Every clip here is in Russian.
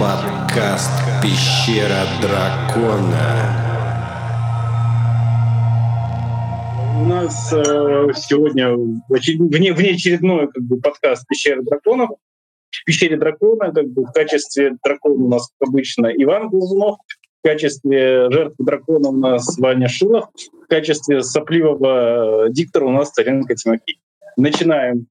подкаст «Пещера дракона». У нас э, сегодня вне, внеочередной как бы, подкаст «Пещера драконов». В «Пещере дракона» как бы, в качестве дракона у нас, как обычно, Иван Глазунов, в качестве жертвы дракона у нас Ваня Шилов, в качестве сопливого э, диктора у нас Царенко Тимофей. Начинаем.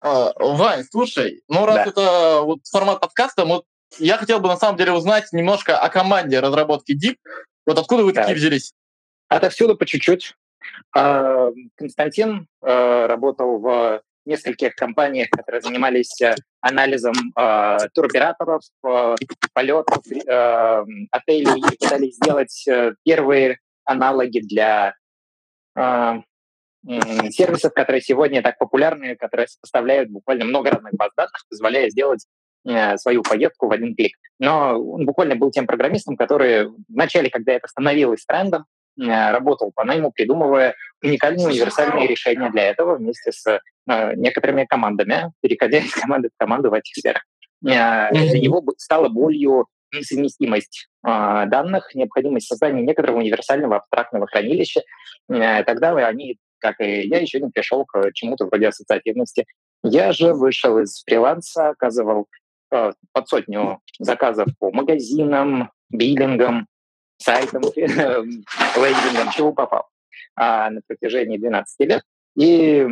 А, Вань, слушай, ну раз да. это вот формат подкаста, вот я хотел бы на самом деле узнать немножко о команде разработки Deep. Вот откуда вы да. такие взялись? Отовсюду по чуть-чуть. А, Константин а, работал в нескольких компаниях, которые занимались э, анализом э, туроператоров, э, полетов, э, отелей и пытались сделать э, первые аналоги для э, сервисов, которые сегодня так популярны, которые составляют буквально много разных баз данных, позволяя сделать э, свою поездку в один клик. Но он буквально был тем программистом, который в начале, когда это становилось трендом, э, работал по найму, придумывая уникальные универсальные решения для этого вместе с э, некоторыми командами, переходя из команды в команду в этих сферах. Для него стало болью несовместимость данных, необходимость создания некоторого универсального абстрактного хранилища. Тогда они как и я, еще не пришел к чему-то вроде ассоциативности. Я же вышел из фриланса, оказывал э, под сотню заказов по магазинам, биллингам, сайтам, лендингам, чего попал а, на протяжении 12 лет. И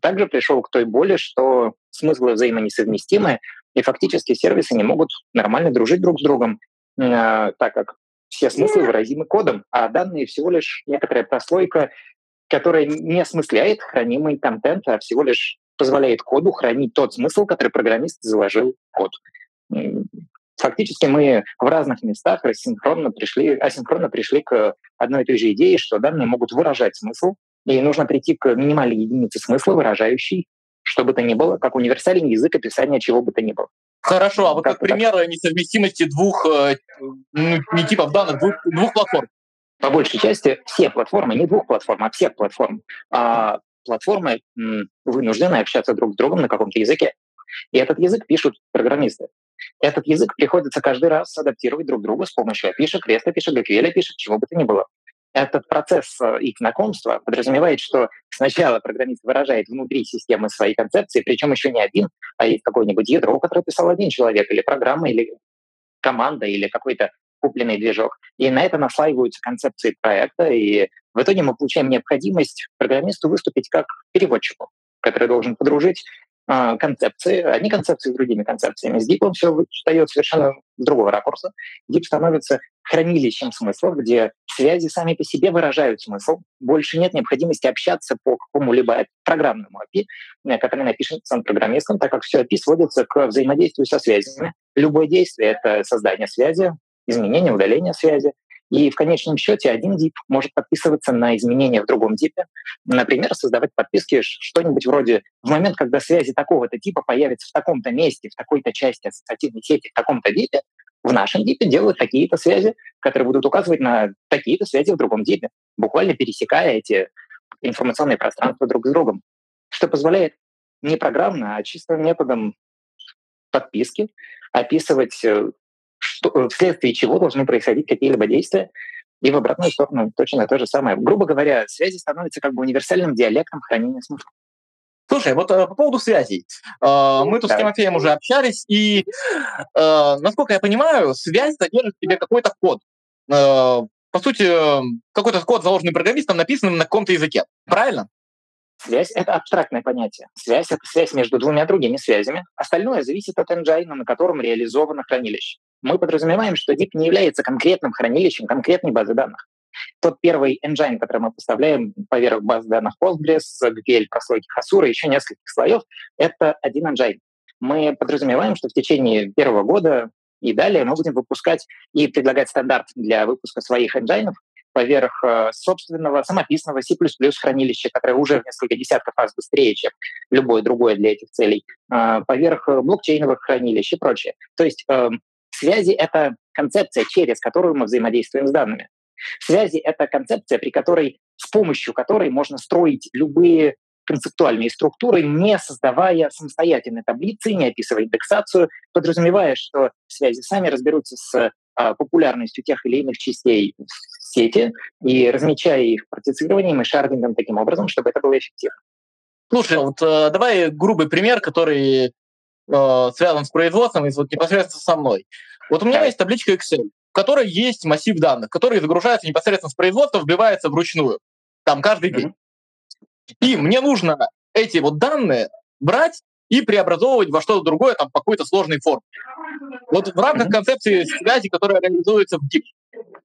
также пришел к той боли, что смыслы взаимонесовместимы, и фактически сервисы не могут нормально дружить друг с другом, э, так как все смыслы выразимы кодом, а данные всего лишь некоторая прослойка которая не осмысляет хранимый контент, а всего лишь позволяет коду хранить тот смысл, который программист заложил в код. Фактически мы в разных местах асинхронно пришли, асинхронно пришли к одной и той же идее, что данные могут выражать смысл, и нужно прийти к минимальной единице смысла, выражающей что бы то ни было, как универсальный язык описания чего бы то ни было. Хорошо, а вот как, как пример несовместимости двух, э, ну, не типов данных, двух, двух платформ по большей части все платформы, не двух платформ, а всех платформ, а платформы вынуждены общаться друг с другом на каком-то языке. И этот язык пишут программисты. Этот язык приходится каждый раз адаптировать друг другу с помощью API, Креста пишет, GQL пишет, чего бы то ни было. Этот процесс э, их знакомства подразумевает, что сначала программист выражает внутри системы свои концепции, причем еще не один, а есть какое-нибудь ядро, которое писал один человек, или программа, или команда, или какой-то купленный движок. И на это наслаиваются концепции проекта, и в итоге мы получаем необходимость программисту выступить как переводчику, который должен подружить э, концепции, одни концепции с другими концепциями. С Deep все встает совершенно с другого ракурса. Deep становится хранилищем смыслов, где связи сами по себе выражают смысл. Больше нет необходимости общаться по какому-либо программному API, который напишет сам программистом, так как все API сводится к взаимодействию со связями. Любое действие — это создание связи, изменения, удаления связи. И в конечном счете один дип может подписываться на изменения в другом дипе. Например, создавать подписки что-нибудь вроде в момент, когда связи такого-то типа появятся в таком-то месте, в такой-то части ассоциативной сети, в таком-то дипе, в нашем дипе делают такие-то связи, которые будут указывать на такие-то связи в другом дипе, буквально пересекая эти информационные пространства друг с другом, что позволяет не программно, а чисто методом подписки описывать э, что, э, вследствие чего должны происходить какие-либо действия, и в обратную сторону точно то же самое. Грубо говоря, связи становятся как бы универсальным диалектом хранения смысла. Слушай, вот э, по поводу связей. Э, мы тут да. с Тимофеем уже общались, и, насколько я понимаю, связь содержит в себе какой-то код. По сути, какой-то код, заложенный программистом, написанным на каком-то языке. Правильно? Связь — это абстрактное понятие. Связь — это связь между двумя другими связями. Остальное зависит от engine, на котором реализовано хранилище мы подразумеваем, что DIP не является конкретным хранилищем конкретной базы данных. Тот первый engine, который мы поставляем поверх баз данных Postgres, GPL, прослойки Hasura, еще нескольких слоев, это один engine. Мы подразумеваем, что в течение первого года и далее мы будем выпускать и предлагать стандарт для выпуска своих engine поверх э, собственного самописного C++ хранилища, которое уже в несколько десятков раз быстрее, чем любое другое для этих целей, э, поверх блокчейновых хранилищ и прочее. То есть эм, Связи — это концепция, через которую мы взаимодействуем с данными. Связи — это концепция, при которой, с помощью которой можно строить любые концептуальные структуры, не создавая самостоятельной таблицы, не описывая индексацию, подразумевая, что связи сами разберутся с а, популярностью тех или иных частей сети и размечая их процессированием и шардингом таким образом, чтобы это было эффективно. Слушай, вот э, давай грубый пример, который э, связан с производством и вот непосредственно со мной. Вот у меня есть табличка Excel, в которой есть массив данных, который загружается непосредственно с производства, вбивается вручную, там каждый день. И мне нужно эти вот данные брать и преобразовывать во что-то другое, там, по какой-то сложной форме. Вот в рамках концепции связи, которая реализуется в DIP,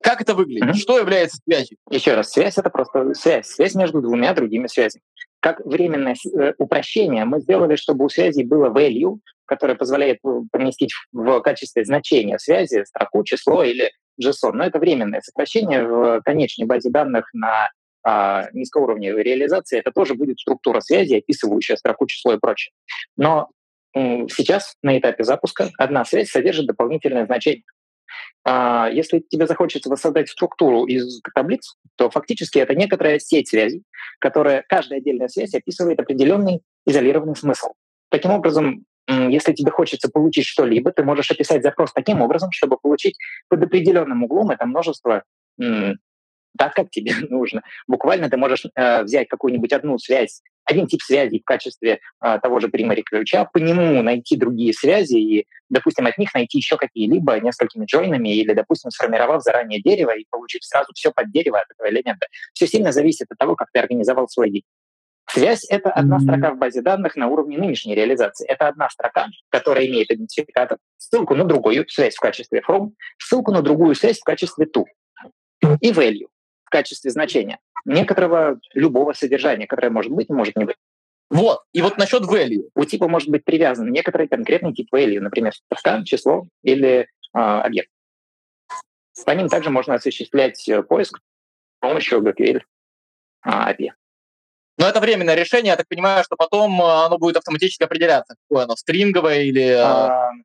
как это выглядит? Что является связью? Еще раз, связь — это просто связь. Связь между двумя другими связями. Как временное э, упрощение мы сделали, чтобы у связи было value, которое позволяет э, поместить в качестве значения связи строку, число или JSON. Но это временное сокращение в конечной базе данных на а, низкоуровневой реализации, это тоже будет структура связи, описывающая строку, число и прочее. Но сейчас на этапе запуска одна связь содержит дополнительное значение. А, если тебе захочется воссоздать структуру из таблиц, то фактически это некоторая сеть связей, которая каждая отдельная связь описывает определенный изолированный смысл. Таким образом, если тебе хочется получить что-либо, ты можешь описать запрос таким образом, чтобы получить под определенным углом это множество так, как тебе нужно. Буквально ты можешь э, взять какую-нибудь одну связь, один тип связи в качестве э, того же примари ключа, по нему найти другие связи и, допустим, от них найти еще какие-либо несколькими джойнами или, допустим, сформировав заранее дерево и получив сразу все под дерево от этого элемента. Все сильно зависит от того, как ты организовал свой день. Связь — это одна строка в базе данных на уровне нынешней реализации. Это одна строка, которая имеет идентификатор, ссылку на другую связь в качестве from, ссылку на другую связь в качестве to и value качестве значения некоторого любого содержания, которое может быть может не быть. Вот. И вот насчет value. У типа может быть привязан некоторый конкретный тип value, например, строка, число или э, объект. По ним также можно осуществлять э, поиск с помощью GraphQL API. Но это временное решение, я так понимаю, что потом э, оно будет автоматически определяться, какое оно, стринговое или... А, Э,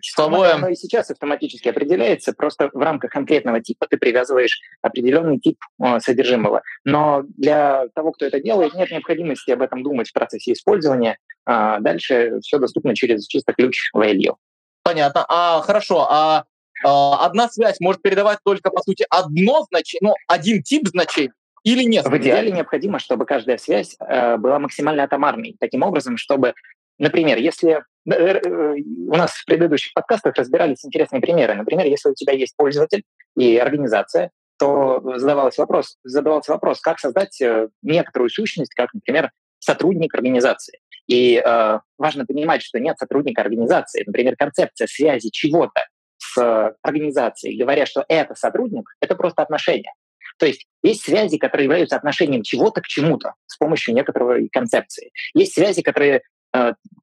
числовое... Оно и сейчас автоматически определяется, просто в рамках конкретного типа ты привязываешь определенный тип э, содержимого. Но для того, кто это делает, нет необходимости об этом думать в процессе использования. А дальше все доступно через чисто ключ value. Понятно. А хорошо, а, а одна связь может передавать только, по сути, одно значение, ну, один тип значений, или нет? В идеале необходимо, чтобы каждая связь э, была максимально атомарной, таким образом, чтобы Например, если э, э, у нас в предыдущих подкастах разбирались интересные примеры. Например, если у тебя есть пользователь и организация, то задавался вопрос, задавался вопрос, как создать э, некоторую сущность, как, например, сотрудник организации. И э, важно понимать, что нет сотрудника организации. Например, концепция связи чего-то с организацией, говоря, что это сотрудник, это просто отношение. То есть есть связи, которые являются отношением чего-то к чему-то с помощью некоторой концепции. Есть связи, которые Э,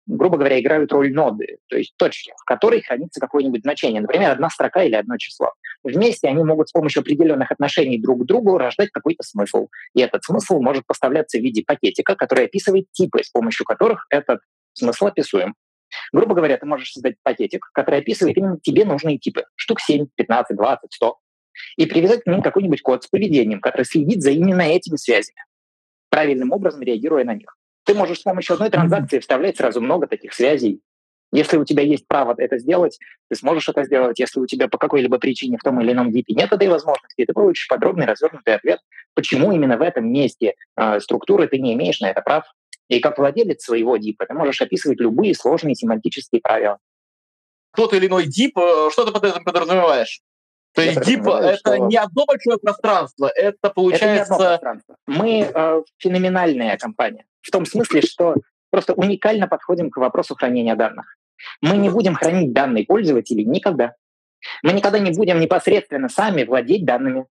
грубо говоря, играют роль ноды, то есть точки, в которой хранится какое-нибудь значение, например, одна строка или одно число. Вместе они могут с помощью определенных отношений друг к другу рождать какой-то смысл. И этот смысл может поставляться в виде пакетика, который описывает типы, с помощью которых этот смысл описуем. Грубо говоря, ты можешь создать пакетик, который описывает именно тебе нужные типы. Штук 7, 15, 20, 100. И привязать к ним какой-нибудь код с поведением, который следит за именно этими связями, правильным образом реагируя на них. Ты можешь с помощью одной транзакции вставлять сразу много таких связей. Если у тебя есть право это сделать, ты сможешь это сделать. Если у тебя по какой-либо причине в том или ином DP нет этой возможности, ты получишь подробный развернутый ответ, почему именно в этом месте э, структуры ты не имеешь на это прав. И как владелец своего DIP ты можешь описывать любые сложные семантические правила. Тот или иной DIP, э, что ты под этим подразумеваешь? То есть DIP — это что... не одно большое пространство, это получается... Это не одно пространство. Мы э, феноменальная компания. В том смысле, что просто уникально подходим к вопросу хранения данных. Мы не будем хранить данные пользователей никогда. Мы никогда не будем непосредственно сами владеть данными.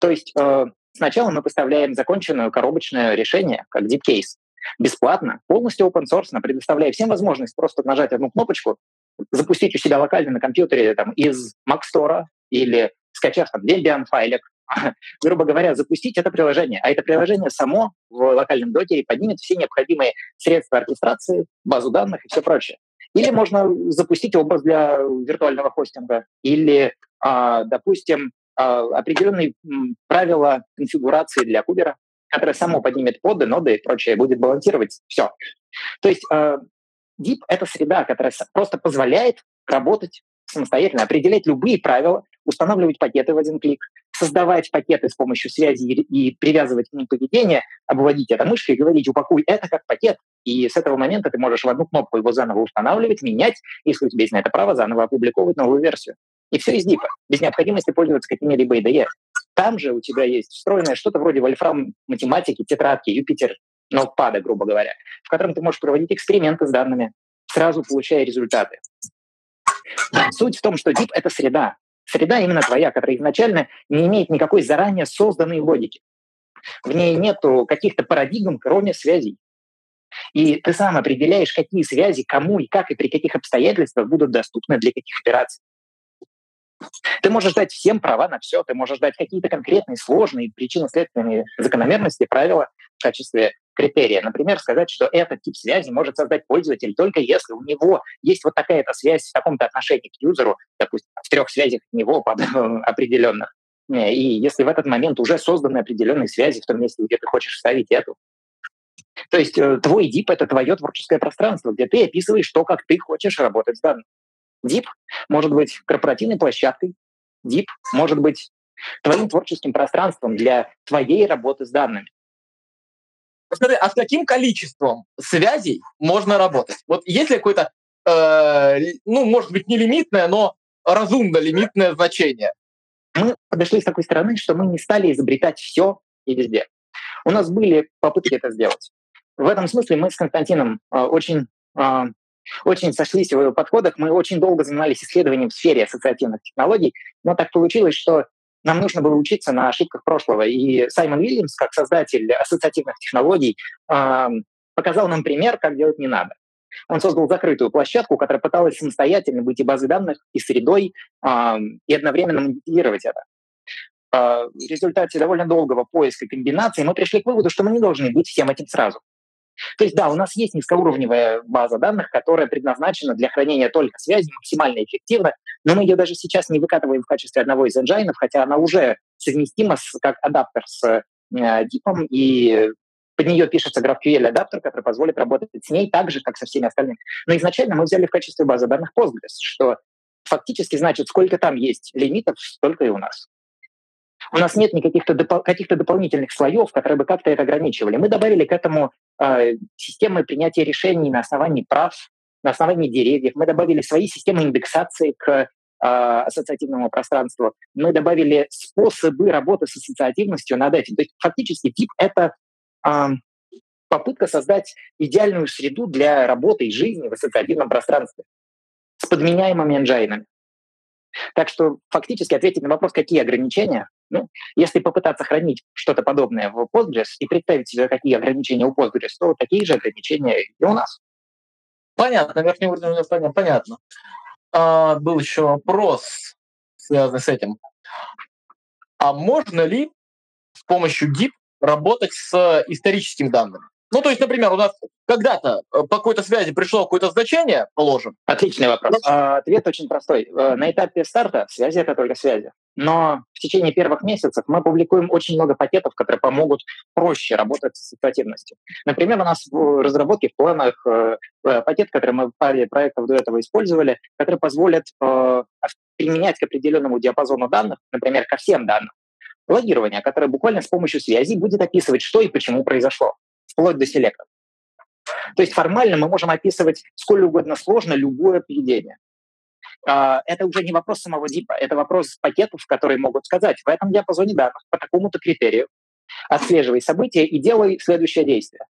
То есть э, сначала мы поставляем законченное коробочное решение, как DeepCase, бесплатно, полностью open source, предоставляя всем возможность просто нажать одну кнопочку, запустить у себя локально на компьютере там, из Mac Store или скачав там Debian файлик, грубо говоря, запустить это приложение. А это приложение само в локальном докере поднимет все необходимые средства оркестрации, базу данных и все прочее. Или можно запустить образ для виртуального хостинга, или, а, допустим, а, определенные правила конфигурации для кубера, которое само поднимет поды, ноды и прочее, будет балансировать все. То есть Deep — это среда, которая просто позволяет работать самостоятельно, определять любые правила, устанавливать пакеты в один клик, создавать пакеты с помощью связи и, привязывать к ним поведение, обводить это мышкой и говорить, упакуй это как пакет. И с этого момента ты можешь в одну кнопку его заново устанавливать, менять, если у тебя есть на это право, заново опубликовать новую версию. И все из дипа, без необходимости пользоваться какими-либо IDE. Там же у тебя есть встроенное что-то вроде вольфрам математики, тетрадки, Юпитер, ноутпада, грубо говоря, в котором ты можешь проводить эксперименты с данными, сразу получая результаты. Суть в том, что DIP — это среда. Среда именно твоя, которая изначально не имеет никакой заранее созданной логики. В ней нету каких-то парадигм, кроме связей. И ты сам определяешь, какие связи, кому и как и при каких обстоятельствах будут доступны для каких операций. Ты можешь дать всем права на все, ты можешь дать какие-то конкретные сложные причинно-следственные закономерности, правила в качестве критерия. Например, сказать, что этот тип связи может создать пользователь только если у него есть вот такая-то связь в каком-то отношении к юзеру, допустим, в трех связях от него определенных. И если в этот момент уже созданы определенные связи в том месте, где ты хочешь вставить эту. То есть э, твой дип — это твое творческое пространство, где ты описываешь то, как ты хочешь работать с данными. Дип может быть корпоративной площадкой, Дип может быть твоим творческим пространством для твоей работы с данными. Скажи, а с каким количеством связей можно работать? Вот есть ли какое-то, э, ну, может быть, не лимитное, но разумно лимитное значение? Мы подошли с такой стороны, что мы не стали изобретать все и везде. У нас были попытки это сделать. В этом смысле мы с Константином э, очень, э, очень сошлись в подходах. Мы очень долго занимались исследованием в сфере ассоциативных технологий, но так получилось, что нам нужно было учиться на ошибках прошлого. И Саймон Уильямс, как создатель ассоциативных технологий, показал нам пример, как делать не надо. Он создал закрытую площадку, которая пыталась самостоятельно быть и базой данных, и средой, и одновременно монетизировать это. А, в результате довольно долгого поиска комбинаций мы пришли к выводу, что мы не должны быть всем этим сразу. То есть, да, у нас есть низкоуровневая база данных, которая предназначена для хранения только связи максимально эффективно, но мы ее даже сейчас не выкатываем в качестве одного из энджайнов, хотя она уже совместима с, как адаптер с э, DIP, и под нее пишется GraphQL-адаптер, который позволит работать с ней так же, как со всеми остальными. Но изначально мы взяли в качестве базы данных Postgres, что фактически значит, сколько там есть лимитов, столько и у нас. У нас нет никаких допол- каких-то дополнительных слоев, которые бы как-то это ограничивали. Мы добавили к этому э, системы принятия решений на основании прав, на основании деревьев. Мы добавили свои системы индексации к э, ассоциативному пространству. Мы добавили способы работы с ассоциативностью над этим. То есть фактически тип — это э, попытка создать идеальную среду для работы и жизни в ассоциативном пространстве с подменяемыми энджайнами. Так что фактически ответить на вопрос, какие ограничения, ну, если попытаться хранить что-то подобное в Postgres и представить себе, какие ограничения у Postgres, то такие же ограничения и у нас. Понятно, верхний уровень понятно. понятно. А, был еще вопрос, связанный с этим. А можно ли с помощью DIP работать с историческими данными? Ну, то есть, например, у нас когда-то э, по какой-то связи пришло какое-то значение, положим. Отличный вопрос. А, ответ очень простой. Э, на этапе старта связи — это только связи. Но в течение первых месяцев мы публикуем очень много пакетов, которые помогут проще работать с ассоциативностью. Например, у нас в разработке, в планах э, пакет, который мы в паре проектов до этого использовали, который позволит применять к определенному диапазону данных, например, ко всем данным, логирование, которое буквально с помощью связи будет описывать, что и почему произошло вплоть до селектов. То есть формально мы можем описывать сколь угодно сложно любое поведение. А, это уже не вопрос самого дипа, это вопрос пакетов, которые могут сказать, в этом диапазоне данных по такому-то критерию отслеживай события и делай следующее действие.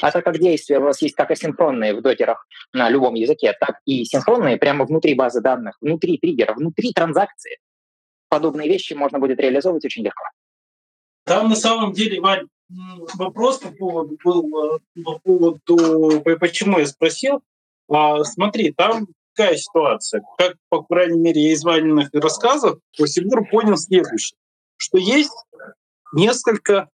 А так как действия у вас есть как асинхронные в докерах на любом языке, так и синхронные прямо внутри базы данных, внутри триггера, внутри транзакции, подобные вещи можно будет реализовывать очень легко. Там на самом деле, Вань, вопрос по поводу был, э, по поводу, почему я спросил. А, смотри, там какая ситуация? Как, по крайней мере, из Ваниных рассказов, Сибур понял следующее, что есть несколько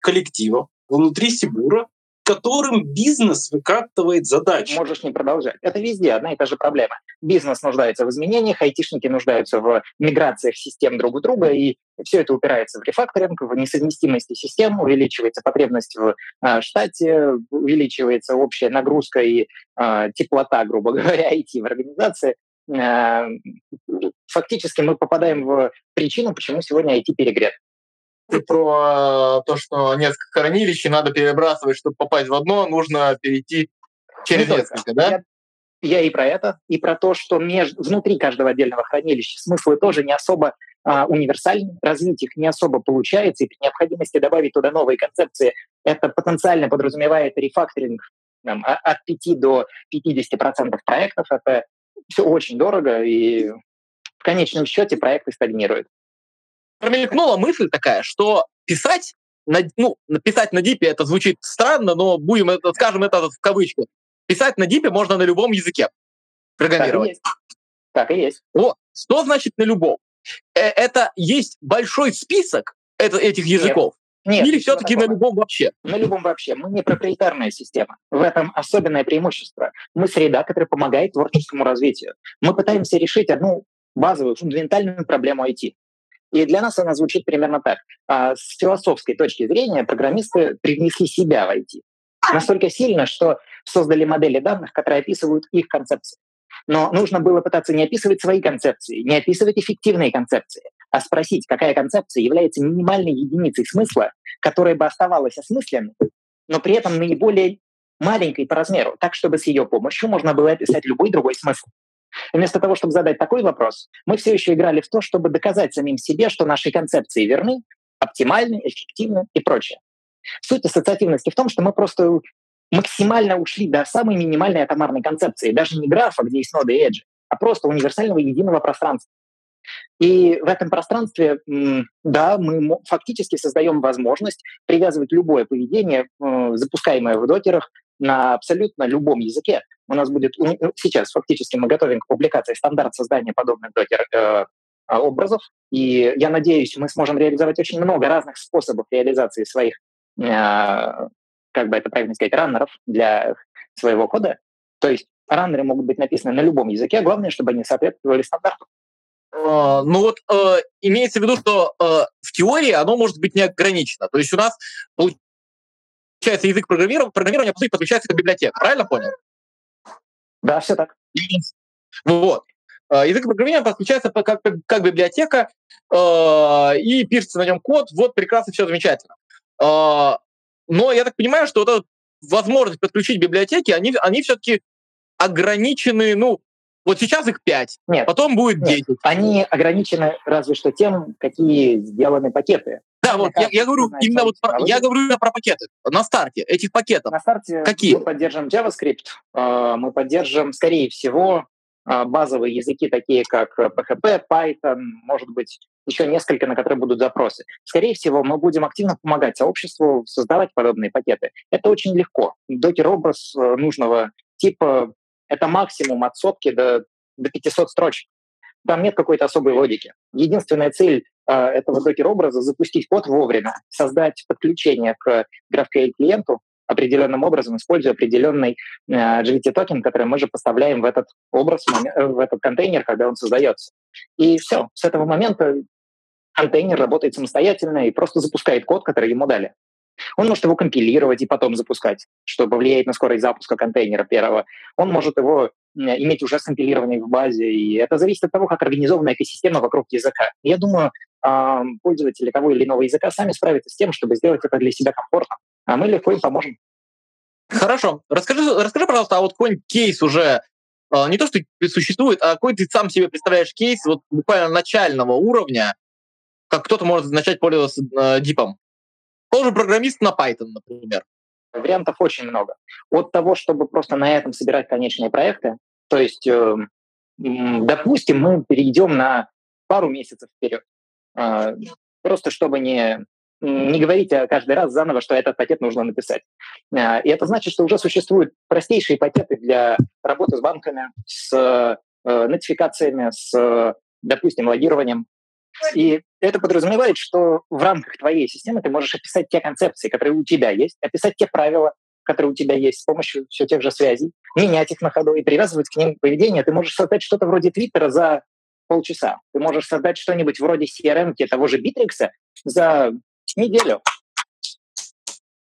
коллективов внутри Сибура, которым бизнес выкатывает задачи. Можешь не продолжать. Это везде одна и та же проблема. Бизнес нуждается в изменениях, айтишники нуждаются в миграциях систем друг у друга, и все это упирается в рефакторинг, в несовместимости систем, увеличивается потребность в э, штате, увеличивается общая нагрузка и э, теплота, грубо говоря, IT в организации. Э, фактически мы попадаем в причину, почему сегодня IT перегрет про то, что несколько хранилищ надо перебрасывать, чтобы попасть в одно, нужно перейти через Не несколько, да? Я, я и про это, и про то, что между, внутри каждого отдельного хранилища смыслы тоже не особо а, универсальны, развить их не особо получается, и при необходимости добавить туда новые концепции, это потенциально подразумевает рефакторинг там, от 5 до 50% проектов, это все очень дорого, и в конечном счете проекты стагнируют промелькнула мысль такая, что писать на, ну, написать на дипе это звучит странно, но будем это, скажем это в кавычках. Писать на дипе можно на любом языке программировать. Так и есть. Так и есть. Вот. Что значит на любом? Э, это есть большой список это, этих языков? Нет. Или все-таки на любом вообще? На любом вообще. Мы не проприетарная система. В этом особенное преимущество. Мы среда, которая помогает творческому развитию. Мы пытаемся решить одну базовую, фундаментальную проблему IT. И для нас она звучит примерно так. А с философской точки зрения программисты привнесли себя в IT. Настолько сильно, что создали модели данных, которые описывают их концепции. Но нужно было пытаться не описывать свои концепции, не описывать эффективные концепции, а спросить, какая концепция является минимальной единицей смысла, которая бы оставалась осмысленной, но при этом наиболее маленькой по размеру, так, чтобы с ее помощью можно было описать любой другой смысл. Вместо того, чтобы задать такой вопрос, мы все еще играли в то, чтобы доказать самим себе, что наши концепции верны, оптимальны, эффективны и прочее. Суть ассоциативности в том, что мы просто максимально ушли до самой минимальной атомарной концепции, даже не графа, где есть ноды и эджи, а просто универсального единого пространства. И в этом пространстве, да, мы фактически создаем возможность привязывать любое поведение, э, запускаемое в докерах, на абсолютно любом языке. У нас будет ну, сейчас фактически мы готовим к публикации стандарт создания подобных докер э, образов, и я надеюсь, мы сможем реализовать очень много разных способов реализации своих, э, как бы это правильно сказать, раннеров для своего кода. То есть раннеры могут быть написаны на любом языке, главное, чтобы они соответствовали стандарту. Uh, ну вот uh, имеется в виду, что uh, в теории оно может быть не ограничено. То есть у нас получается, язык программирования, программирования по сути, подключается к библиотеке. Правильно понял? Да, все так. Вот. А, язык программирования подключается как, как, как библиотека, э, и пишется на нем код. Вот прекрасно, все замечательно. Э, но я так понимаю, что вот эта возможность подключить библиотеки, они, они все-таки ограничены, ну, вот сейчас их 5, нет, потом будет 10. Нет, они ограничены разве что тем, какие сделаны пакеты. Да, вот я, я говорю именно вот про, я говорю про пакеты. На старте этих пакетов. На старте какие? Мы поддержим JavaScript, а, мы поддержим, скорее всего, а, базовые языки, такие как PHP, Python, может быть, еще несколько, на которые будут запросы. Скорее всего, мы будем активно помогать сообществу создавать подобные пакеты. Это очень легко. Докер-образ э, нужного типа это максимум от сотки до, до 500 строчек. Там нет какой-то особой логики. Единственная цель этого докер-образа — запустить код вовремя, создать подключение к GraphQL-клиенту определенным образом, используя определенный э, GVT-токен, который мы же поставляем в этот образ, в этот контейнер, когда он создается. И все. С этого момента контейнер работает самостоятельно и просто запускает код, который ему дали. Он может его компилировать и потом запускать, что повлияет на скорость запуска контейнера первого. Он может его иметь уже скомпилированный в базе, и это зависит от того, как организована экосистема вокруг языка. Я думаю, пользователи того или иного языка сами справятся с тем, чтобы сделать это для себя комфортно, а мы легко им поможем. Хорошо. Расскажи, расскажи пожалуйста, а вот какой-нибудь кейс уже а, не то, что существует, а какой ты сам себе представляешь кейс вот буквально начального уровня, как кто-то может начать пользоваться э, дипом? Тоже программист на Python, например. Вариантов очень много. От того, чтобы просто на этом собирать конечные проекты, то есть, э, допустим, мы перейдем на пару месяцев вперед, э, просто чтобы не не говорить каждый раз заново, что этот пакет нужно написать. Э, и это значит, что уже существуют простейшие пакеты для работы с банками, с э, нотификациями, с, допустим, логированием. И это подразумевает, что в рамках твоей системы ты можешь описать те концепции, которые у тебя есть, описать те правила, которые у тебя есть с помощью все тех же связей, менять их на ходу и привязывать к ним поведение. Ты можешь создать что-то вроде Твиттера за полчаса. Ты можешь создать что-нибудь вроде CRM того же Битрикса за неделю.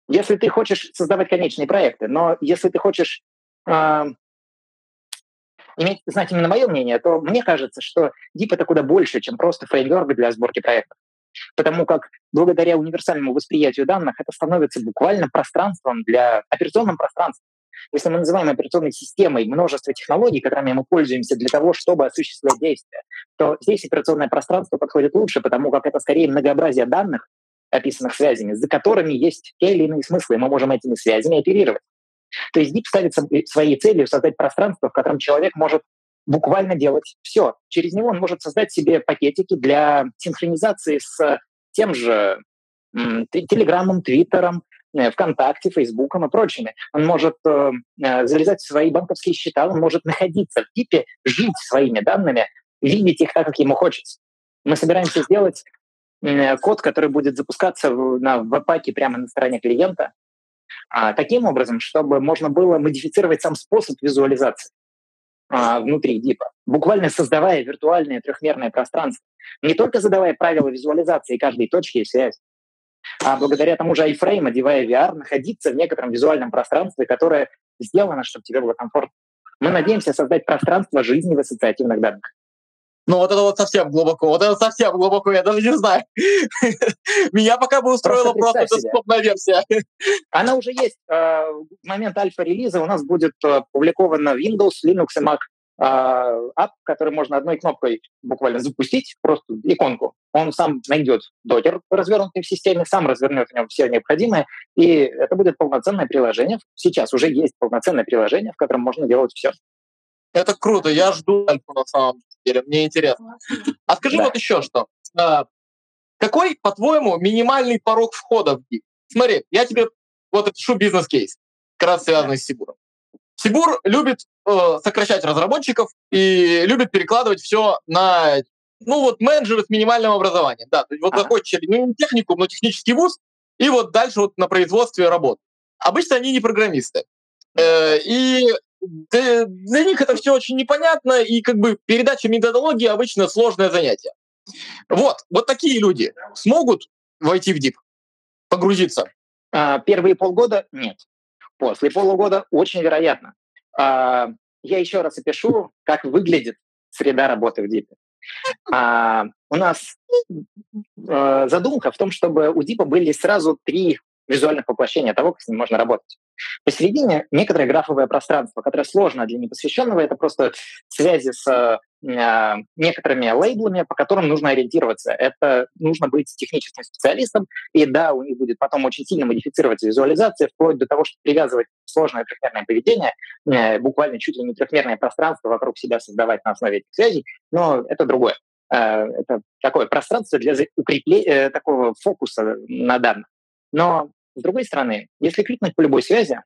Если ты хочешь создавать конечные проекты, но если ты хочешь э, иметь, знать именно мое мнение, то мне кажется, что Deep — это куда больше, чем просто фреймворк для сборки проектов. Потому как благодаря универсальному восприятию данных это становится буквально пространством для операционным пространством. Если мы называем операционной системой множество технологий, которыми мы пользуемся для того, чтобы осуществлять действия, то здесь операционное пространство подходит лучше, потому как это скорее многообразие данных, описанных связями, за которыми есть те или иные смыслы, и мы можем этими связями оперировать. То есть Deep ставит своей целью создать пространство, в котором человек может буквально делать все. Через него он может создать себе пакетики для синхронизации с тем же Телеграмом, Твиттером, ВКонтакте, Фейсбуком и прочими. Он может э, э, залезать в свои банковские счета, он может находиться в ТИПе, жить своими данными, видеть их так, как ему хочется. Мы собираемся сделать э, код, который будет запускаться в, на веб-паке прямо на стороне клиента, а, таким образом, чтобы можно было модифицировать сам способ визуализации а, внутри дипа, буквально создавая виртуальное трехмерное пространство, не только задавая правила визуализации каждой точки и связи, а благодаря тому же iFrame, одевая VR, находиться в некотором визуальном пространстве, которое сделано, чтобы тебе было комфортно. Мы надеемся создать пространство жизни в ассоциативных данных. Ну вот это вот совсем глубоко, вот это совсем глубоко, я даже не знаю. Меня пока бы устроила просто, просто доступная версия. Она уже есть. А, в момент альфа-релиза у нас будет а, опубликована Windows, Linux и Mac ап, который можно одной кнопкой буквально запустить, просто иконку. Он сам найдет докер, развернутый в системе, сам развернет в нем все необходимое, и это будет полноценное приложение. Сейчас уже есть полноценное приложение, в котором можно делать все. Это круто, я жду альфу на самом деле, мне интересно. А скажи да. вот еще что. А, какой, по-твоему, минимальный порог входа в ГИК? Смотри, я тебе вот пишу бизнес-кейс, как раз связанный с Сибуром. Сибур любит э, сокращать разработчиков и любит перекладывать все на ну вот менеджеры с минимальным образованием. Да, то есть вот ага. закончили не техникум, но технический вуз, и вот дальше вот на производстве работают. Обычно они не программисты. Э, и для них это все очень непонятно, и как бы передача методологии обычно сложное занятие. Вот, вот такие люди смогут войти в дип, погрузиться? А, первые полгода нет. После полугода очень вероятно. А, я еще раз опишу, как выглядит среда работы в дипе. А, у нас а, задумка в том, чтобы у дипа были сразу три визуальных воплощения того, как с ним можно работать. Посередине некоторое графовое пространство, которое сложно для непосвященного, это просто связи с э, некоторыми лейблами, по которым нужно ориентироваться. Это нужно быть техническим специалистом, и да, у них будет потом очень сильно модифицироваться визуализация, вплоть до того, чтобы привязывать сложное трехмерное поведение, э, буквально чуть ли не трехмерное пространство вокруг себя создавать на основе этих связей, но это другое. Э, это такое пространство для укрепления, такого фокуса на данных. Но с другой стороны, если кликнуть по любой связи,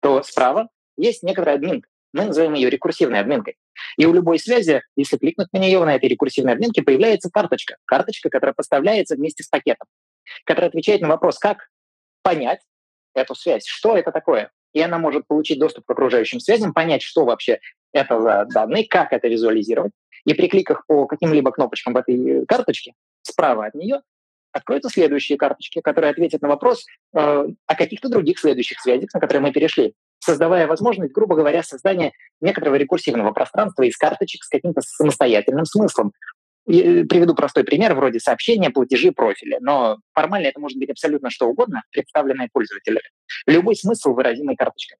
то справа есть некоторая админка. Мы называем ее рекурсивной админкой. И у любой связи, если кликнуть на нее, на этой рекурсивной админке, появляется карточка. Карточка, которая поставляется вместе с пакетом, которая отвечает на вопрос, как понять эту связь, что это такое. И она может получить доступ к окружающим связям, понять, что вообще это за данные, как это визуализировать. И при кликах по каким-либо кнопочкам в этой карточке, справа от нее откроются следующие карточки, которые ответят на вопрос э, о каких-то других следующих связях, на которые мы перешли, создавая возможность, грубо говоря, создания некоторого рекурсивного пространства из карточек с каким-то самостоятельным смыслом. И э, приведу простой пример, вроде сообщения, платежи, профили. Но формально это может быть абсолютно что угодно, представленное пользователю. Любой смысл выразимый карточкой.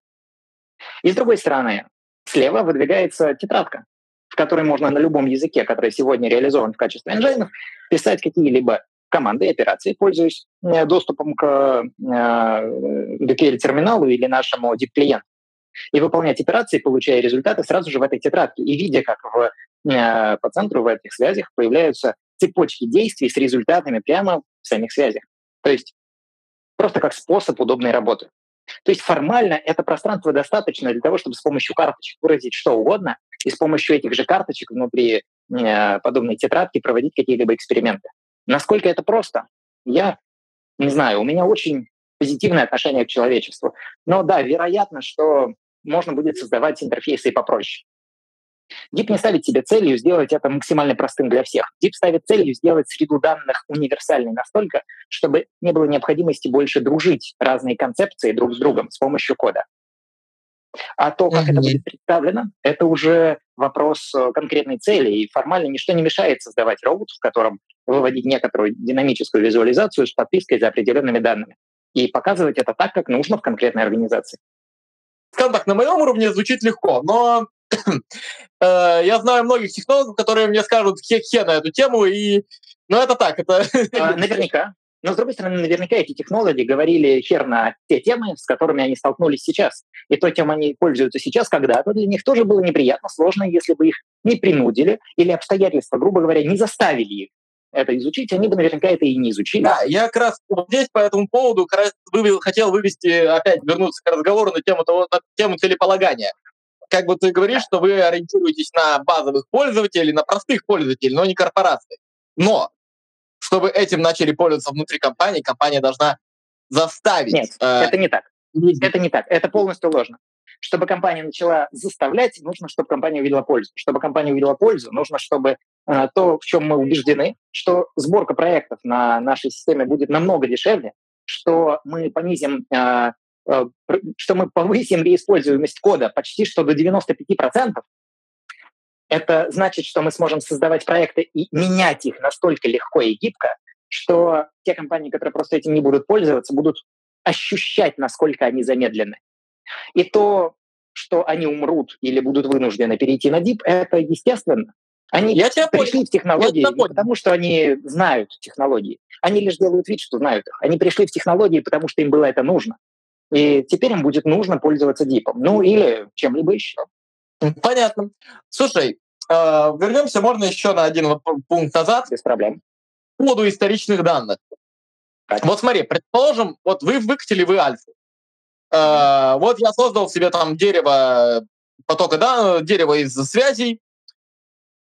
И с другой стороны, слева выдвигается тетрадка, в которой можно на любом языке, который сегодня реализован в качестве engine, писать какие-либо команды и операции, пользуюсь э, доступом к DQL-терминалу э, или нашему DIP-клиенту и выполнять операции, получая результаты сразу же в этой тетрадке и видя, как в, э, по центру в этих связях появляются цепочки действий с результатами прямо в самих связях. То есть просто как способ удобной работы. То есть формально это пространство достаточно для того, чтобы с помощью карточек выразить что угодно, и с помощью этих же карточек внутри подобной тетрадки проводить какие-либо эксперименты. Насколько это просто? Я не знаю, у меня очень позитивное отношение к человечеству. Но да, вероятно, что можно будет создавать интерфейсы и попроще. Deep не ставит себе целью сделать это максимально простым для всех. Deep ставит целью сделать среду данных универсальной настолько, чтобы не было необходимости больше дружить разные концепции друг с другом с помощью кода. А то, как mm-hmm. это будет представлено, это уже вопрос э, конкретной цели, и формально ничто не мешает создавать робот, в котором выводить некоторую динамическую визуализацию с подпиской за определенными данными и показывать это так, как нужно в конкретной организации. Скажем так, на моем уровне звучит легко, но Э, я знаю многих технологов, которые мне скажут хе-хе на эту тему, и... Ну, это так, это... А, наверняка. Но, с другой стороны, наверняка эти технологии говорили хер на те темы, с которыми они столкнулись сейчас. И то, чем они пользуются сейчас, когда-то, для них тоже было неприятно, сложно, если бы их не принудили или обстоятельства, грубо говоря, не заставили их это изучить, они бы наверняка это и не изучили. Да, я как раз вот здесь по этому поводу как раз вывел, хотел вывести, опять вернуться к разговору на тему, того, на тему целеполагания как бы ты говоришь, что вы ориентируетесь на базовых пользователей, на простых пользователей, но не корпорации. Но чтобы этим начали пользоваться внутри компании, компания должна заставить. Нет, э, это не так. Это не так. Это полностью ложно. Чтобы компания начала заставлять, нужно, чтобы компания увидела пользу. Чтобы компания увидела пользу, нужно, чтобы то, в чем мы убеждены, что сборка проектов на нашей системе будет намного дешевле, что мы понизим э, Э, что мы повысим реиспользуемость кода почти что до 95%, это значит, что мы сможем создавать проекты и менять их настолько легко и гибко, что те компании, которые просто этим не будут пользоваться, будут ощущать, насколько они замедлены. И то, что они умрут или будут вынуждены перейти на DIP, это естественно. Они я тебя пришли понял. в технологии я не потому, что они знают технологии. Они лишь делают вид, что знают их. Они пришли в технологии, потому что им было это нужно. И теперь им будет нужно пользоваться дипом. Ну или чем-либо еще. Понятно. Слушай, э, вернемся, можно еще на один пункт назад. Без проблем. По поводу историчных данных. Так. Вот смотри, предположим, вот вы выкатили вы альфу. Э, вот я создал себе там дерево потока, да, дерево из связей.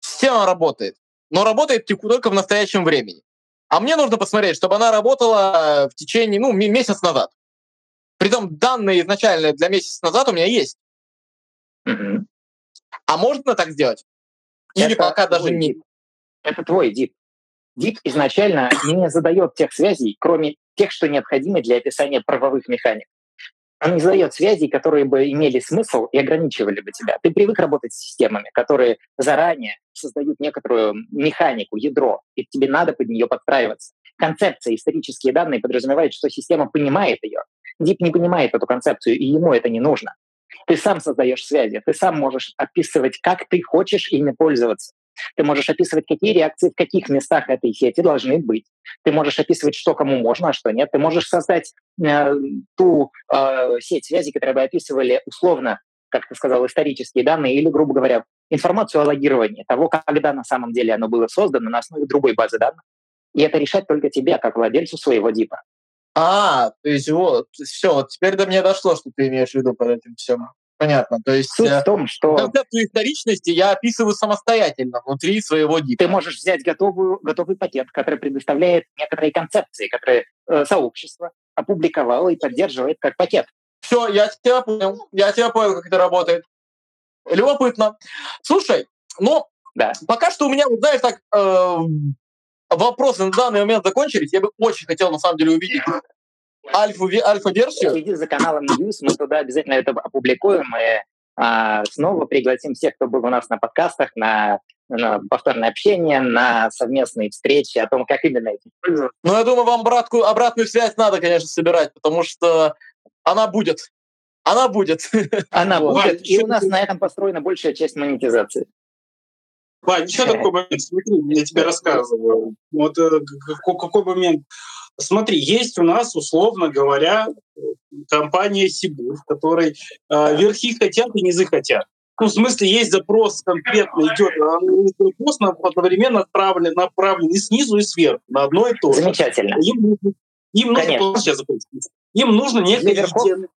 Система работает. Но работает только в настоящем времени. А мне нужно посмотреть, чтобы она работала в течение, ну, месяц назад. Притом данные изначально для месяца назад у меня есть. Mm-hmm. А можно так сделать? Или это пока даже не... Это твой дип. Дип изначально не задает тех связей, кроме тех, что необходимы для описания правовых механик. Он не задает связей, которые бы имели смысл и ограничивали бы тебя. Ты привык работать с системами, которые заранее создают некоторую механику, ядро, и тебе надо под нее подстраиваться. Концепция, исторические данные подразумевают, что система понимает ее, Дип не понимает эту концепцию, и ему это не нужно. Ты сам создаешь связи, ты сам можешь описывать, как ты хочешь ими пользоваться. Ты можешь описывать, какие реакции в каких местах этой сети должны быть. Ты можешь описывать, что кому можно, а что нет. Ты можешь создать э, ту э, сеть связи, которую бы описывали условно, как ты сказал, исторические данные или, грубо говоря, информацию о логировании того, когда на самом деле оно было создано на основе другой базы данных. И это решать только тебе, как владельцу своего дипа. А, то есть вот, все, вот теперь до меня дошло, что ты имеешь в виду под этим всем. Понятно. То есть Суть в том, что... Концепцию историчности я описываю самостоятельно внутри своего дипа. Ты можешь взять готовую, готовый пакет, который предоставляет некоторые концепции, которые э, сообщество опубликовало и поддерживает как пакет. Все, я тебя понял. Я тебя понял, как это работает. Любопытно. Слушай, ну, да. пока что у меня, вот, знаешь, так, э, вопросы на данный момент закончились. Я бы очень хотел, на самом деле, увидеть альфа, альфа-версию. Следи за каналом News, мы туда обязательно это опубликуем и а, снова пригласим всех, кто был у нас на подкастах, на, на повторное общение, на совместные встречи о том, как именно этим пользоваться. Ну, я думаю, вам обратную, обратную связь надо, конечно, собирать, потому что она будет. Она будет. Она будет, и у нас на этом построена большая часть монетизации. Вань, еще такой момент, смотри, я тебе рассказываю. Вот э, какой момент. Смотри, есть у нас, условно говоря, компания Сибур, в которой э, верхи хотят и низы хотят. Ну, в смысле, есть запрос конкретно идет, а запрос одновременно направлен, направлен и снизу, и сверху, на одно и то же. Замечательно. Им, им нужно, сейчас им нужно некое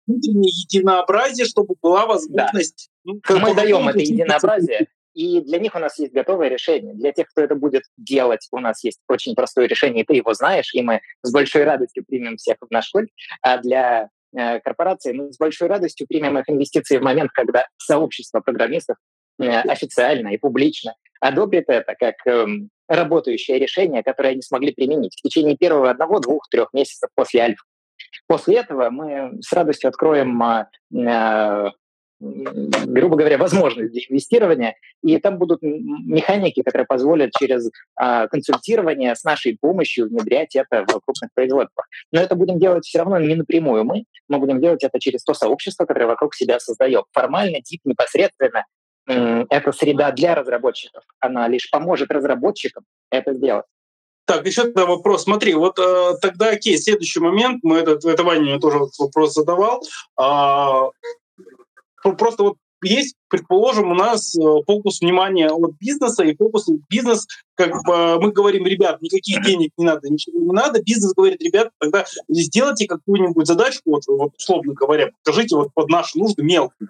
внутреннее единообразие, чтобы была возможность... Да. Ну, Мы даем это единообразие, и для них у нас есть готовое решение. Для тех, кто это будет делать, у нас есть очень простое решение, и ты его знаешь, и мы с большой радостью примем всех в наш культ. А для э, корпорации мы с большой радостью примем их инвестиции в момент, когда сообщество программистов э, официально и публично одобрит это как э, работающее решение, которое они смогли применить в течение первого одного, двух, трех месяцев после альфа. После этого мы с радостью откроем э, грубо говоря, возможность для инвестирования, и там будут механики, которые позволят через а, консультирование с нашей помощью внедрять это в крупных производствах. Но это будем делать все равно не напрямую мы, мы будем делать это через то сообщество, которое вокруг себя создаем. Формально, тип непосредственно это среда для разработчиков. Она лишь поможет разработчикам это сделать. Так, еще тогда вопрос. Смотри, вот э, тогда, окей, следующий момент, мы этот, это Ваня мне тоже вопрос задавал. А, просто вот есть, предположим, у нас э, фокус внимания от бизнеса и фокус бизнес, как бы мы говорим, ребят, никаких денег не надо, ничего не надо. Бизнес говорит, ребят, тогда сделайте какую-нибудь задачку, вот, вот условно говоря, покажите вот под наши нужды мелкую.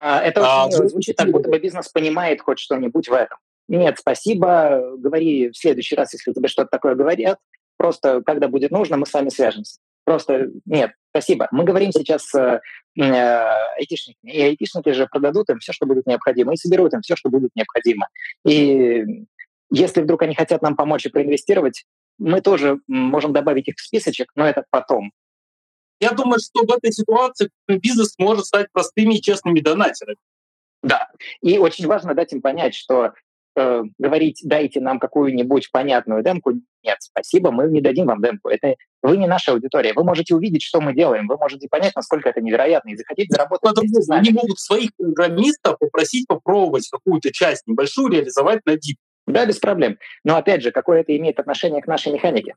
А, это а, очень а, звучит так, будто бы бизнес понимает хоть что-нибудь в этом. Нет, спасибо, говори в следующий раз, если тебе что-то такое говорят. Просто, когда будет нужно, мы с вами свяжемся. Просто нет, спасибо. Мы говорим сейчас э, айтишниками, и айтишники же продадут им все, что будет необходимо, и соберут им все, что будет необходимо. И если вдруг они хотят нам помочь и проинвестировать, мы тоже можем добавить их в списочек, но это потом. Я думаю, что в этой ситуации бизнес может стать простыми и честными донатерами. Да, и очень важно дать им понять, что э, говорить «дайте нам какую-нибудь понятную демку» нет, спасибо, мы не дадим вам демку. Это вы не наша аудитория. Вы можете увидеть, что мы делаем, вы можете понять, насколько это невероятно, и захотеть заработать Потому с. Они могут своих программистов попросить попробовать какую-то часть небольшую реализовать на дип. Да, без проблем. Но опять же, какое это имеет отношение к нашей механике?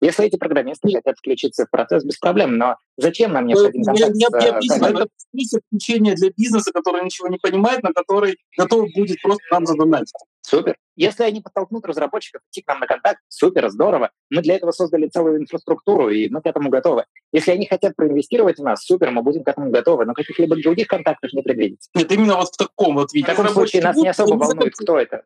Если эти программисты хотят включиться в процесс, без проблем, но зачем нам необходим контакт не, не, не, Это список включения для бизнеса, который ничего не понимает, на который готов будет просто нам задонатить. Супер. Если они подтолкнут разработчиков идти к нам на контакт, супер, здорово. Мы для этого создали целую инфраструктуру, и мы к этому готовы. Если они хотят проинвестировать в нас, супер, мы будем к этому готовы, но каких-либо других контактов не предвидится. Нет, именно вот в таком вот виде. В таком случае нас не особо волнует, кто это.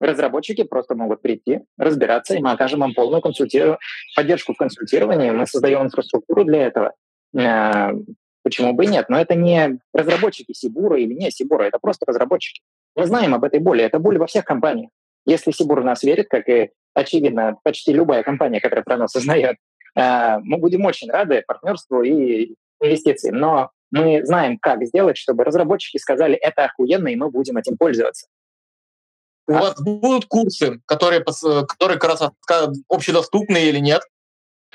Разработчики просто могут прийти, разбираться, и мы окажем им полную консультиру... поддержку в консультировании. Мы создаем инфраструктуру для этого. Э, почему бы и нет? Но это не разработчики Сибура или не Сибура, это просто разработчики. Мы знаем об этой боли. Это боль во всех компаниях. Если Сибур нас верит, как и, очевидно, почти любая компания, которая про нас узнает, э, мы будем очень рады партнерству и инвестициям. Но мы знаем, как сделать, чтобы разработчики сказали, это охуенно, и мы будем этим пользоваться. У а? вас будут курсы, которые, которые как раз общедоступные или нет?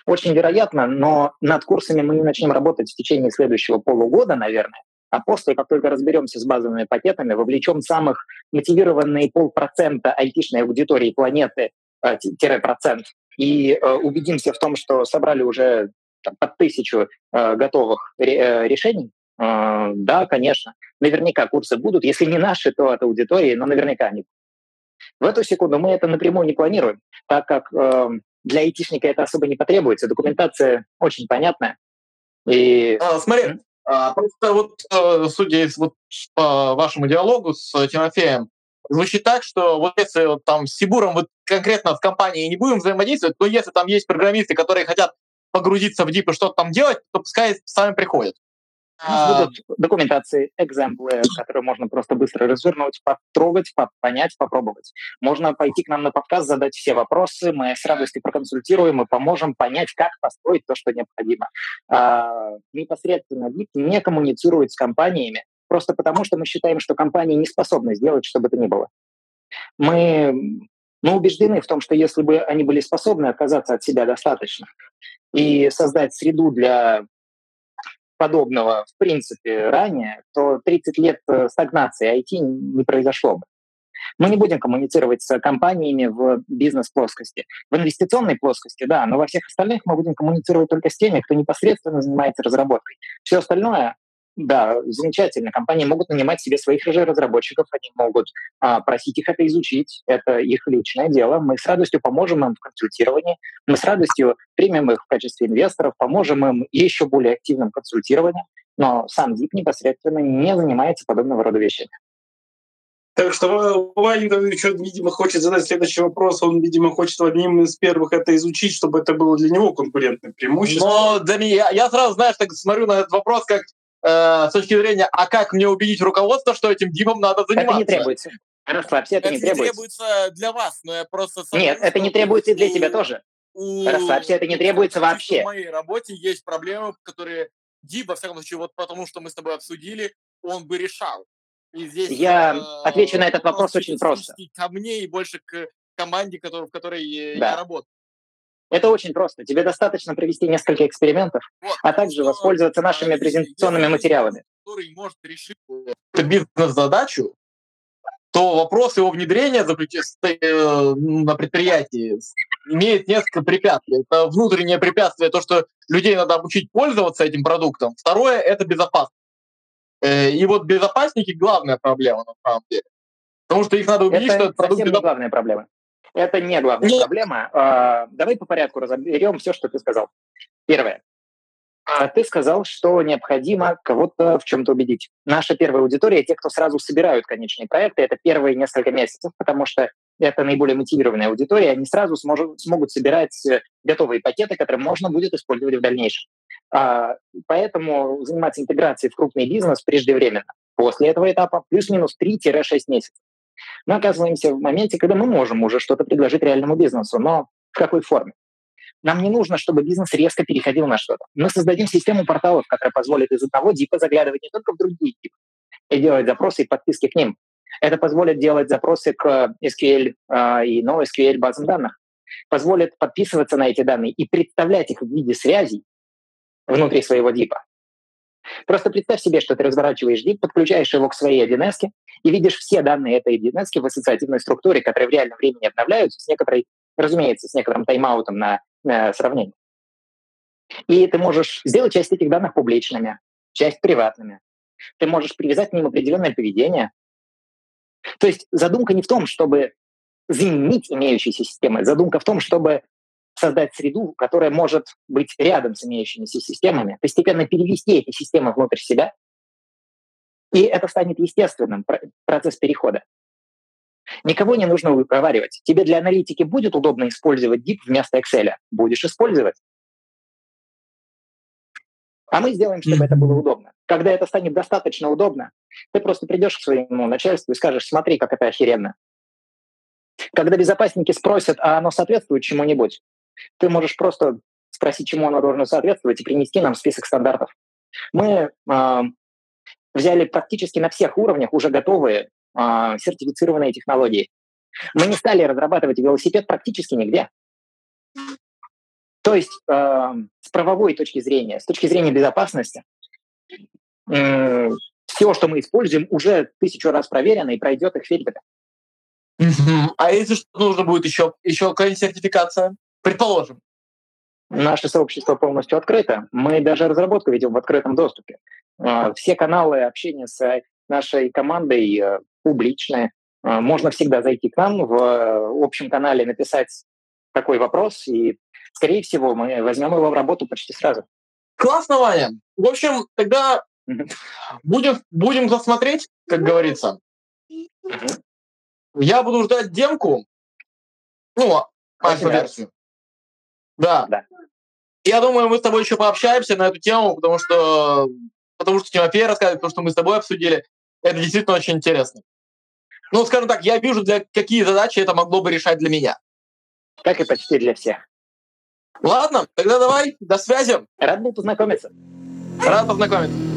Очень вероятно, но над курсами мы не начнем работать в течение следующего полугода, наверное. А после, как только разберемся с базовыми пакетами, вовлечем самых мотивированные полпроцента айтишной аудитории планеты, э, тире процент, и э, убедимся в том, что собрали уже там, под тысячу э, готовых ре- решений, да, конечно, наверняка курсы будут. Если не наши, то от аудитории, но наверняка они будут. В эту секунду мы это напрямую не планируем, так как э, для айтишника это особо не потребуется. Документация очень понятная. И... А, смотри, а, просто вот, э, судя вот по вашему диалогу с Тимофеем, звучит так, что вот если вот там с Сибуром вот конкретно в компании не будем взаимодействовать, то если там есть программисты, которые хотят погрузиться в дип и что-то там делать, то пускай сами приходят. А... Будут документации, экземплы, которые можно просто быстро развернуть, потрогать, понять, попробовать. Можно пойти к нам на подкаст, задать все вопросы, мы с радостью проконсультируем и поможем понять, как построить то, что необходимо. А, непосредственно VIP не коммуницирует с компаниями, просто потому что мы считаем, что компании не способны сделать, что бы то ни было. Мы, мы убеждены в том, что если бы они были способны отказаться от себя достаточно и создать среду для подобного, в принципе, ранее, то 30 лет э, стагнации IT не произошло бы. Мы не будем коммуницировать с компаниями в бизнес-плоскости. В инвестиционной плоскости, да, но во всех остальных мы будем коммуницировать только с теми, кто непосредственно занимается разработкой. Все остальное да, замечательно. Компании могут нанимать себе своих же разработчиков, они могут а, просить их это изучить. Это их личное дело. Мы с радостью поможем им в консультировании. Мы с радостью примем их в качестве инвесторов, поможем им еще более активном консультировании. Но сам ДИП непосредственно не занимается подобного рода вещами. Так что Ваня еще, видимо, хочет задать следующий вопрос. Он, видимо, хочет одним из первых это изучить, чтобы это было для него конкурентное преимущество. Но для меня, я сразу, знаешь, так смотрю на этот вопрос как э, с точки зрения, а как мне убедить руководство, что этим дипом надо заниматься? Это не требуется. Расслабься, это, это не требуется. требуется для вас, но я просто... Нет, это не требуется и для тебя тоже. У... Расслабься, это не требуется вообще. В моей работе есть проблемы, которые Дип, во всяком случае, вот потому что мы с тобой обсудили, он бы решал. И здесь, я э, отвечу на этот вопрос очень просто. Ко мне и больше к команде, который, в которой да. я работаю. Это очень просто. Тебе достаточно провести несколько экспериментов, вот, а также воспользоваться нашими презентационными материалами. Который может решить бизнес-задачу, то вопрос его внедрения э, на предприятии имеет несколько препятствий. Это внутреннее препятствие, то, что людей надо обучить пользоваться этим продуктом. Второе – это безопасность. Э, и вот безопасники – главная проблема на самом деле. Потому что их надо убедить, это что этот продукт... Это не главная проблема. Это не главная Нет. проблема. А, давай по порядку разберем все, что ты сказал. Первое. А ты сказал, что необходимо кого-то в чем-то убедить. Наша первая аудитория — те, кто сразу собирают конечные проекты, это первые несколько месяцев, потому что это наиболее мотивированная аудитория, они сразу сможет, смогут собирать э, готовые пакеты, которые можно будет использовать в дальнейшем. А, поэтому заниматься интеграцией в крупный бизнес преждевременно. После этого этапа плюс-минус 3-6 месяцев. Мы оказываемся в моменте, когда мы можем уже что-то предложить реальному бизнесу, но в какой форме? Нам не нужно, чтобы бизнес резко переходил на что-то. Мы создадим систему порталов, которая позволит из одного дипа заглядывать не только в другие дипы и делать запросы и подписки к ним. Это позволит делать запросы к SQL э, а, и NoSQL базам данных. Позволит подписываться на эти данные и представлять их в виде связей внутри своего дипа. Просто представь себе, что ты разворачиваешь дип, подключаешь его к своей 1С и видишь все данные этой 1С в ассоциативной структуре, которые в реальном времени обновляются с некоторой, разумеется, с некоторым тайм-аутом на, на сравнение. И ты можешь сделать часть этих данных публичными, часть приватными. Ты можешь привязать к ним определенное поведение. То есть задумка не в том, чтобы заменить имеющиеся системы. Задумка в том, чтобы создать среду, которая может быть рядом с имеющимися системами, постепенно перевести эти системы внутрь себя, и это станет естественным процесс перехода. Никого не нужно выговаривать. Тебе для аналитики будет удобно использовать DIP вместо Excel? Будешь использовать. А мы сделаем, чтобы это было удобно. Когда это станет достаточно удобно, ты просто придешь к своему начальству и скажешь, смотри, как это охеренно. Когда безопасники спросят, а оно соответствует чему-нибудь, ты можешь просто спросить, чему оно должно соответствовать, и принести нам список стандартов. Мы э, взяли практически на всех уровнях уже готовые э, сертифицированные технологии. Мы не стали разрабатывать велосипед практически нигде. То есть э, с правовой точки зрения, с точки зрения безопасности, э, все, что мы используем, уже тысячу раз проверено и пройдет их фильтры. А если что нужно будет еще, еще какая-нибудь сертификация? Предположим. Наше сообщество полностью открыто. Мы даже разработку ведем в открытом доступе. А, все каналы общения с нашей командой э, публичные. А, можно всегда зайти к нам в э, общем канале, написать такой вопрос, и, скорее всего, мы возьмем его в работу почти сразу. Классно, Ваня. В общем, тогда будем, будем засмотреть, как говорится. Я буду ждать демку, ну, альфа-версию. Да. да. Я думаю, мы с тобой еще пообщаемся на эту тему, потому что, потому что Тимофей рассказывает, потому что мы с тобой обсудили. Это действительно очень интересно. Ну, скажем так, я вижу, для какие задачи это могло бы решать для меня. Как и почти для всех. Ладно, тогда давай, до связи. Рад был познакомиться. Рад познакомиться.